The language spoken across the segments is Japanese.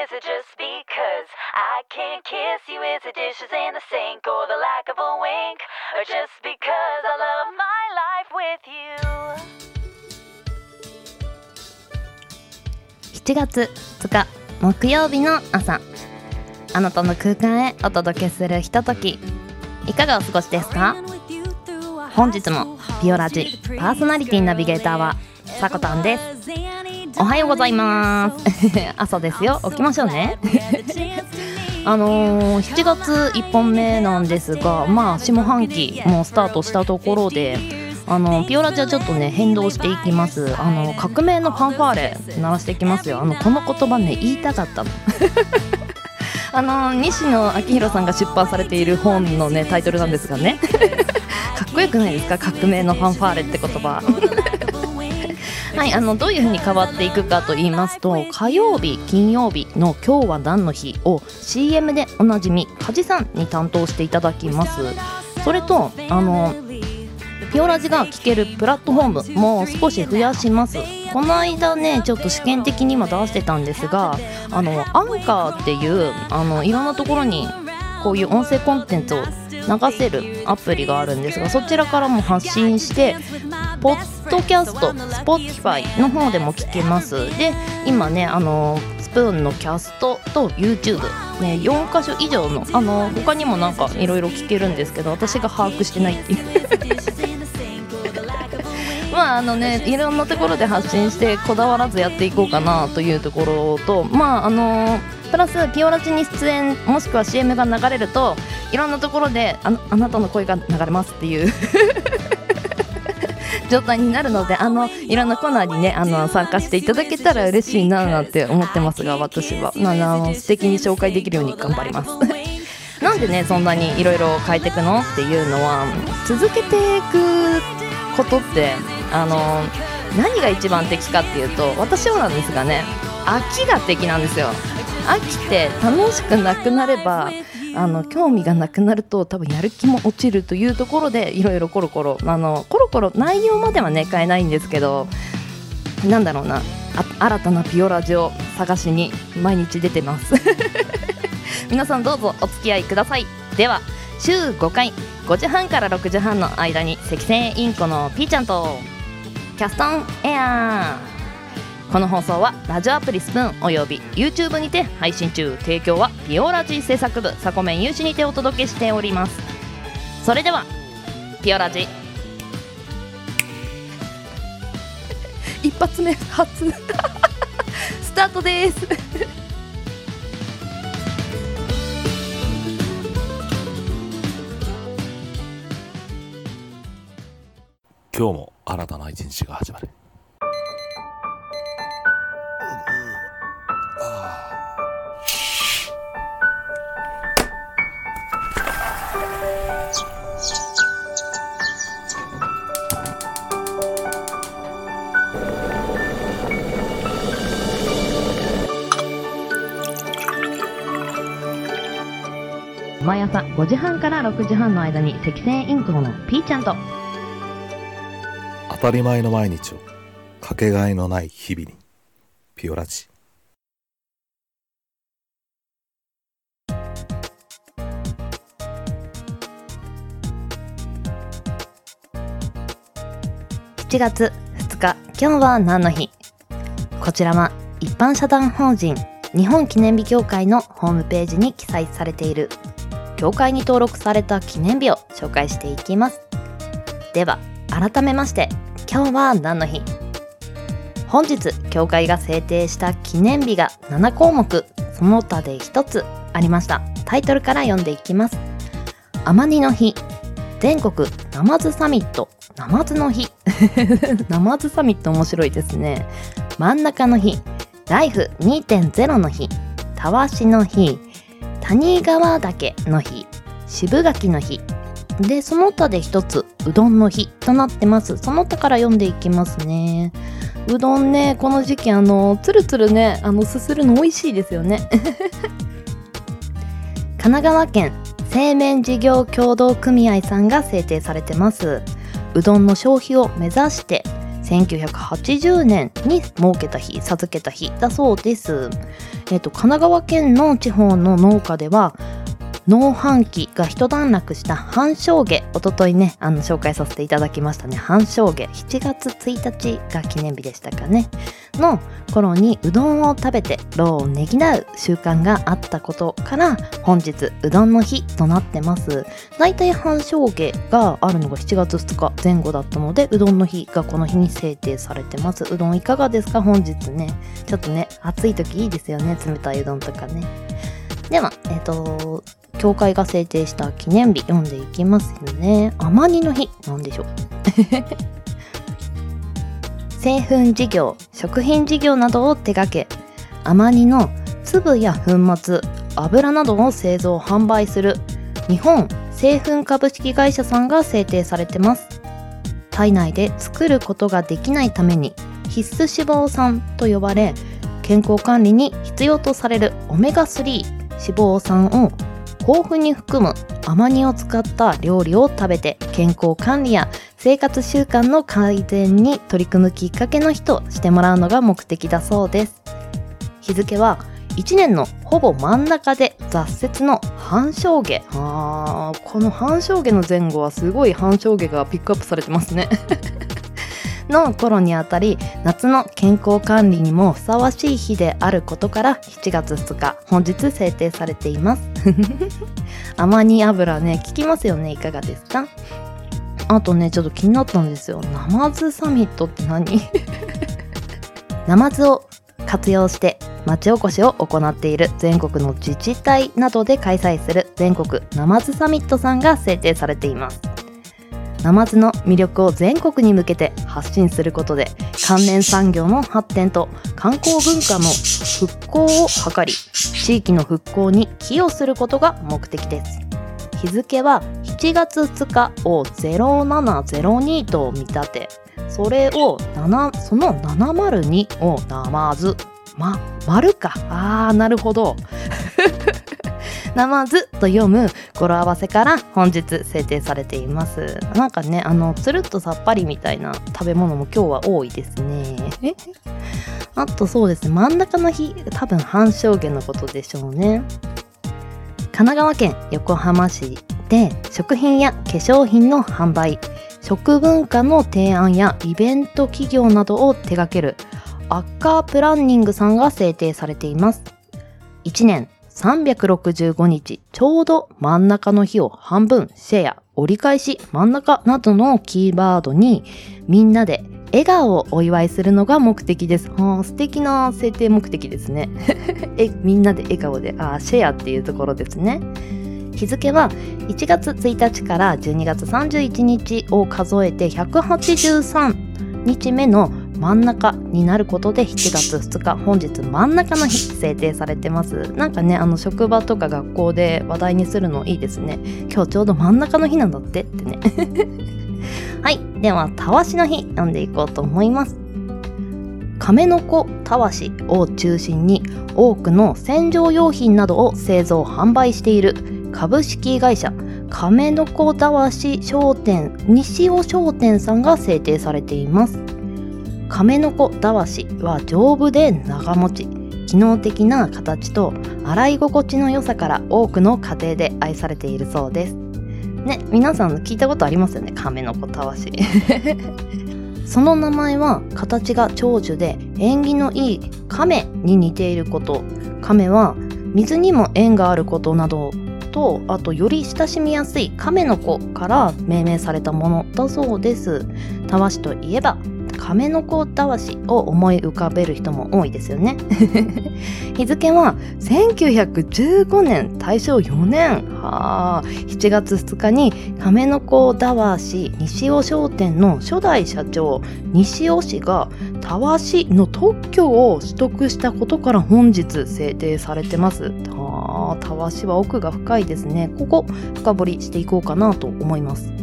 is it just because I can't kiss you? Is it dishes in the sink or the lack of a wink? Or just because I love my life with you? 7月2日木曜日の朝あなたの空間へお届けするひとときいかがお過ごしですか本日もピオラジパーソナリティナビゲーターはさこたんですおはようございます。朝ですよ。起きましょうね。あのー、7月1本目なんですがまあ下半期もスタートしたところであのピオラジはちょっとね変動していきます。あの革命のファンファーレ鳴らしていきますよ。あのこの言葉ね言いたかったの。あの西野昭弘さんが出版されている本のねタイトルなんですがね。かっこよくないですか？革命のファンファーレって言葉。はいあのどういう風に変わっていくかと言いますと火曜日金曜日の「今日は何の日」を CM でおなじみ梶さんに担当していただきます。それとあのピオラジが聴けるプラットフォームも少し増やします。この間ねちょっと試験的に今出してたんですがあのアンカーっていうあのいろんなところにこういう音声コンテンツを流せるアプリがあるんですがそちらからも発信してポッドキャスト Spotify の方でも聞けます。で今ねあのスプーンのキャストと YouTube ね4箇所以上のあの他にもなんかいろいろ聞けるんですけど私が把握してないっていう。まああのねいろんなところで発信してこだわらずやっていこうかなというところとまああのプラスピオラチに出演もしくは CM が流れるといろんなところでああなたの声が流れますっていう。状態になるのであのいろんなコーナーにねあの参加していただけたら嬉しいななんて思ってますが私は。あの素敵に紹介できるように頑張ります。なんでねそんなにいろいろ変えていくのっていうのは続けていくことってあの何が一番敵かっていうと私はなんですがね飽きが敵なんですよ。飽きて楽しくなくなればあの興味がなくなると多分やる気も落ちるというところでいろいろコロコロあのコロコロ内容まではね変えないんですけどなんだろうな新たなピオラジを探しに毎日出てます。皆さんどうぞお付き合いください。では週5回5時半から6時半の間に赤星インコのピーちゃんとキャストンエアー。この放送はラジオアプリスプーンおよび YouTube にて配信中。提供はピオラジ制作部サコメン有志にてお届けしております。それではピオラジ。一発目初。スタートです。今日も新たな一日が始まる毎朝5時半から6時半の間に赤星インコのピーちゃんと。当たり前の毎日をかけがえのない日々に。ピオラジ。7月2日今日は何の日？こちらは一般社団法人日本記念日協会のホームページに記載されている協会に登録された記念日を紹介していきます。では改めまして今日は何の日？本日協会が制定した記念日が7項目その他で1つありました。タイトルから読んでいきます。アマニの日。全国ナマズサミット。ナマズの日。ナマズサミット面白いですね。真ん中の日。ライフ2.0の日。たわしの日。谷川岳の日渋柿の日。でその他で一つうどんの日となってます。その他から読んでいきますね。うどんねこの時期あのつるつるねあのすするの美味しいですよね。神奈川県製麺事業協同組合さんが制定されてます。うどんの消費を目指して1980年に設けた日授けた日だそうです。えっ、と神奈川県の地方の農家では農繁期が一段落した半生下おとといねあの紹介させていただきましたね半生下7月1日が記念日でしたかねの頃にうどんを食べて労をねぎらう習慣があったことから本日うどんの日となってます。だいたい半生下があるのが7月2日前後だったのでうどんの日がこの日に制定されてます。うどんいかがですか？本日ね。ちょっとね暑い時いいですよね。冷たいうどんとかね。ではえっ、と教会が制定した記念日読んでいきますよね。甘煮の日なんでしょう。製粉事業、食品事業などを手掛け、甘煮の粒や粉末、油などを製造販売する日本製粉株式会社さんが制定されてます。体内で作ることができないために必須脂肪酸と呼ばれ、健康管理に必要とされるオメガ3脂肪酸を豊富に含む甘煮を使った料理を食べて健康管理や生活習慣の改善に取り組むきっかけの日としてもらうのが目的だそうです。日付は1年のほぼ真ん中で雑雪の半生下あーこの半生下の前後はすごい半生下がピックアップされてますね。の頃にあたり夏の健康管理にもふさわしい日であることから7月2日本日制定されています。甘煮油ね聞きますよねいかがですか？あとねちょっと気になったんですよ。ナマズサミットって何？ナマズを活用して町おこしを行っている全国の自治体などで開催する全国ナマズサミットさんが制定されています。ナマズの魅力を全国に向けて発信することで関連産業の発展と観光文化の復興を図り地域の復興に寄与することが目的です。日付は7月2日を0702と見立てそれを7その702をナマズま丸か。あーなるほど。ナマズと読む語呂合わせから本日制定されています。なんかねあのつるっとさっぱりみたいな食べ物も今日は多いですね。あとそうですね真ん中の日多分半生下のことでしょうね。神奈川県横浜市で食品や化粧品の販売食文化の提案やイベント企業などを手掛けるアッカープランニングさんが制定されています。1年365日ちょうど真ん中の日を半分シェア折り返し真ん中などのキーワードにみんなで笑顔をお祝いするのが目的です。はあ、素敵な制定目的ですね。え、みんなで笑顔で、あ、シェアっていうところですね。日付は1月1日から12月31日を数えて183日目の真ん中になることで7月2日本日真ん中の日制定されてます。なんかねあの職場とか学校で話題にするのいいですね。今日ちょうど真ん中の日なんだって。ってね。はい。ではたわしの日読んでいこうと思います。亀の子たわしを中心に多くの洗浄用品などを製造販売している。株式会社亀の子たわし商店西尾商店さんが制定されています。亀の子だわしは丈夫で長持ち。機能的な形と洗い心地の良さから多くの家庭で愛されているそうです。ね皆さん聞いたことありますよね？亀の子たわし。その名前は形が長寿で縁起のいい亀に似ていること。亀は水にも縁があることなどとあとより親しみやすい亀の子から命名されたものだそうです。たわしといえば亀の子たわしを思い浮かべる人も多いですよね。日付は1915年大正4年。は7月2日に亀の子たわし西尾商店の初代社長西尾氏がたわしの特許を取得したことから本日制定されてます。たわしは奥が深いですね。ここ深掘りしていこうかなと思います。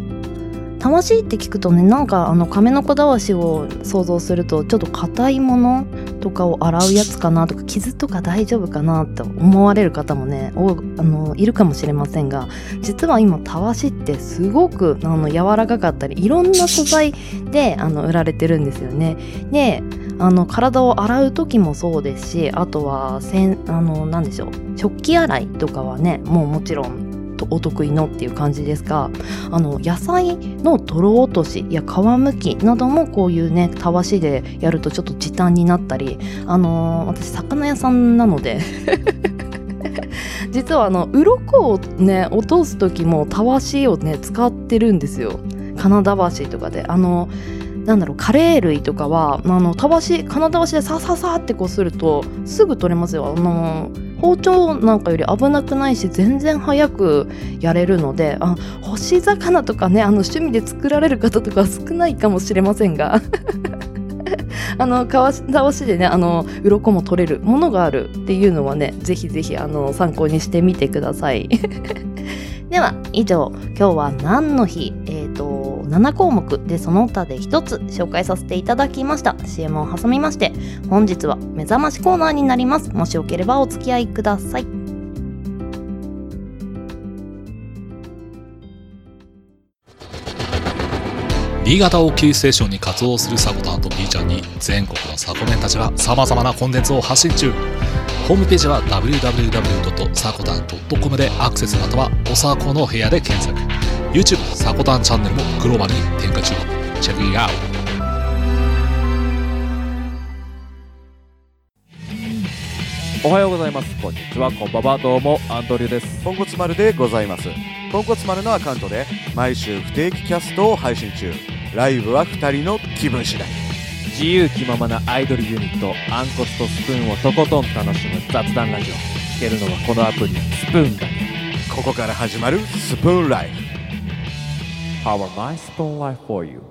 たわしって聞くとねなんかあの亀の子だわしを想像するとちょっと硬いものとかを洗うやつかなとか傷とか大丈夫かなと思われる方もねおあのいるかもしれませんが実は今たわしってすごくあの柔らかかったりいろんな素材であの売られてるんですよね。であの体を洗う時もそうですしあとはせんあの何でしょう食器洗いとかはねもうもちろんお得意のっていう感じですがあの野菜の泥落としや皮むきなどもこういうねたわしでやるとちょっと時短になったりあのー、私魚屋さんなので 実はあの鱗をね落とす時もたわしをね使ってるんですよ。金田橋とかで。あのなんだろうカレー類とかはあのたわし金田橋でさささってこうするとすぐ取れますよ。あの包丁なんかより危なくないし全然早くやれるのであ干し魚とかねあの趣味で作られる方とか少ないかもしれませんが。あのかし倒しでねあの鱗も取れるものがあるっていうのはねぜひぜひあの参考にしてみてください。では以上。今日は何の日？えっ、ー、と7項目でその他で1つ紹介させていただきました。CM を挟みまして本日は目覚ましコーナーになります。もしよければお付き合いください。新潟をキーステーションに活動するサコタンと B ちゃんに全国のサコメンたちがさまざまなコンテンツを発信中。ホームページは www. サコタン .com でアクセスまたはおさこの部屋で検索。YouTube サコタンチャンネルもグローバルに展開中。チェックイアウおはようございます。こんにちは。こんばんは。どうもアンドリューです。ポンコツ丸でございます。ポンコツ丸のアカウントで毎週不定期キャストを配信中。ライブは2人の気分次第。自由気ままなアイドルユニットアンコツとスプーンをとことん楽しむ雑談ラジオ。聴けるのはこのアプリスプーンだけ。ここから始まるスプーンライフ Our My Spoon Life for You.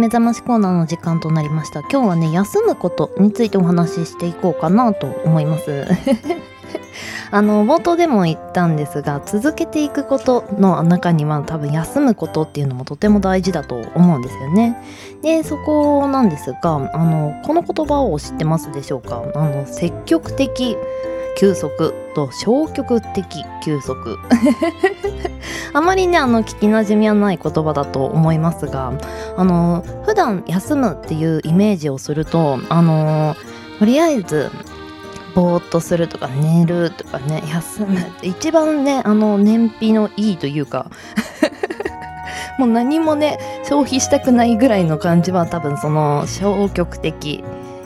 目覚ましコーナーの時間となりました。今日はね休むことについてお話ししていこうかなと思います。あの冒頭でも言ったんですが続けていくことの中には多分休むことっていうのもとても大事だと思うんですよね。でそこなんですがあのこの言葉を知ってますでしょうか？あの積極的休息と消極的休息。あまりねあの聞きなじみはない言葉だと思いますがあの普段休むっていうイメージをするとあのとりあえずぼーっとするとか寝るとかね休むって一番ねあの燃費のいいというか もう何もね消費したくないぐらいの感じは多分その消極的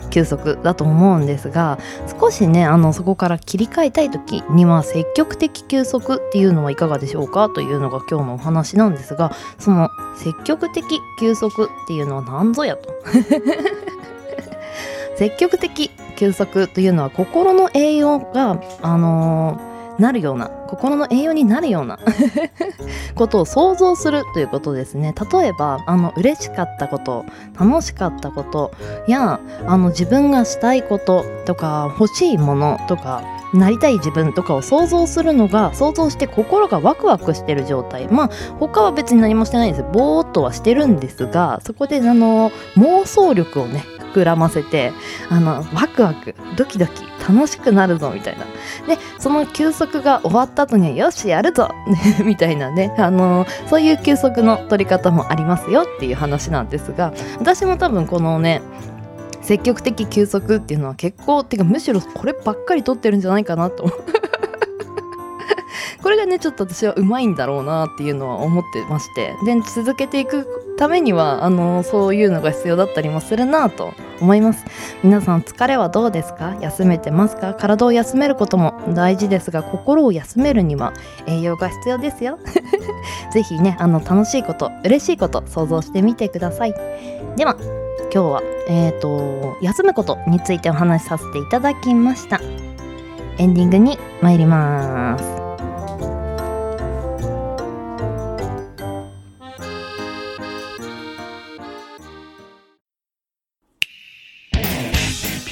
休息だと思うんですが少しねあのそこから切り替えたい時には積極的休息っていうのはいかがでしょうかというのが今日のお話なんですがその積極的休息っていうのは何ぞやと。積極的休息というのは心の栄養があのーなるような心の栄養になるような ことを想像するということですね。例えばあの嬉しかったこと楽しかったことやあの自分がしたいこととか欲しいものとかなりたい自分とかを想像するのが想像して心がワクワクしてる状態。まあ他は別に何もしてないんです。ぼーっとはしてるんですがそこであの妄想力をね膨らませてあのワクワクドキドキ楽しくなるぞみたいな。でその休息が終わった後にはよしやるぞ みたいなね。あのそういう休息の取り方もありますよっていう話なんですが私も多分このね積極的休息っていうのは結構てかむしろこればっかり取ってるんじゃないかなと これがねちょっと私はうまいんだろうなっていうのは思ってまして。で続けていくためにはあのそういうのが必要だったりもするなと思います。皆さん疲れはどうですか？休めてますか？体を休めることも大事ですが心を休めるには栄養が必要ですよ。ぜひねあの楽しいこと嬉しいこと想像してみてください。では今日はえっ、ー、と休むことについてお話しさせていただきました。エンディングに参ります。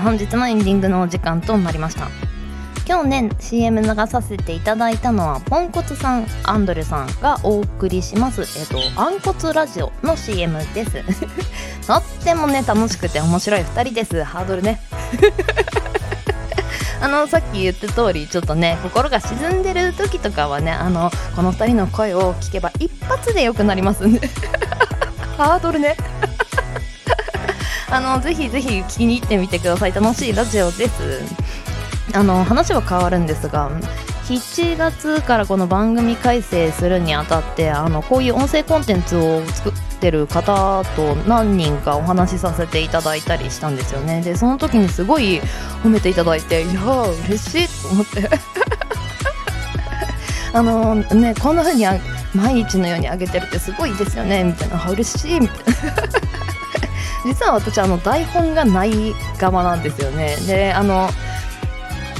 本日のエンディングのお時間となりました。今日ね CM 流させていただいたのはポンコツさんアンドレさんがお送りしますえっとアンコツラジオの CM です。とってもね楽しくて面白い2人です。ハードルね。あのさっき言った通りちょっとね心が沈んでる時とかはねあのこの2人の声を聞けば一発で良くなりますんで。ハードルね。あのぜひぜひ聞きに行ってみてください。楽しいラジオです。あの話は変わるんですが7月からこの番組改正するにあたってあのこういう音声コンテンツを作ってる方と何人かお話しさせていただいたりしたんですよね。でその時にすごい褒めていただいていやー嬉しいと思って。あのねこんな風に毎日のように上げてるってすごいですよね。みたいな嬉しい。みたいな。実は私あの台本がない側なんですよね。であの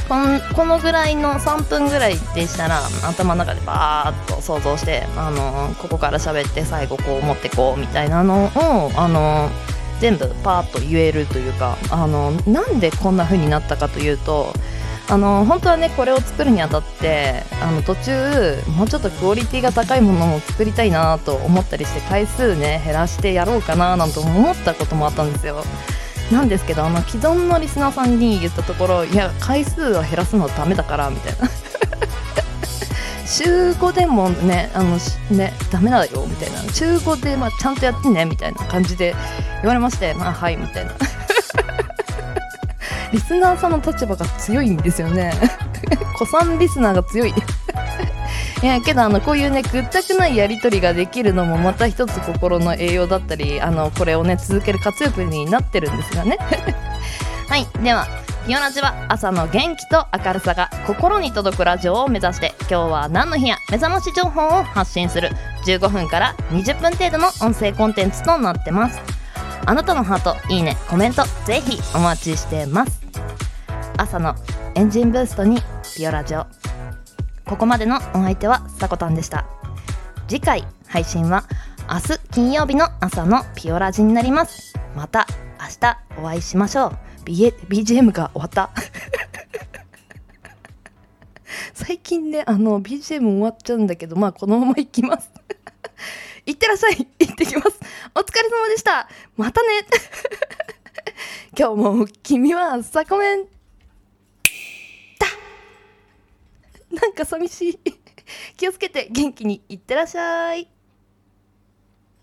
こんこのぐらいの3分ぐらいでしたら頭の中でバーッと想像してあのここから喋って最後こう持ってこうみたいなのをあの全部パーッと言えるというかあのなんでこんな風になったかというとあの本当はねこれを作るにあたってあの途中もうちょっとクオリティが高いものも作りたいなと思ったりして回数ね減らしてやろうかななんて思ったこともあったんですよ。なんですけどあの既存のリスナーさんに言ったところいや回数は減らすのはダメだから みたいな。週5でもねあのねダメだよみたいな。週5で、まあ、ちゃんとやってねみたいな感じで言われましてまあはいみたいな。リスナーさんの立場が強いんですよね。子さんリスナーが強い。いやけどあのこういうねぐったくないやり取りができるのもまた一つ心の栄養だったりあのこれをね続ける活力になってるんですがね。はい。ではピオラジは朝の元気と明るさが心に届くラジオを目指して今日は何の日や目覚まし情報を発信する。15分から20分程度の音声コンテンツとなってます。あなたのハートいいねコメントぜひお待ちしてます。朝のエンジンブーストにピオラジオ。ここまでのお相手はさこたんでした。次回配信は明日金曜日の朝のピオラジになります。また明日お会いしましょう。B BGM が終わった。最近ねあの BGM 終わっちゃうんだけどまあこのまま行きます。いってらっしゃい。行ってきます。お疲れ様でした。またね。今日も君はサコメンなんか寂しい。気をつけて元気にいってらっしゃい。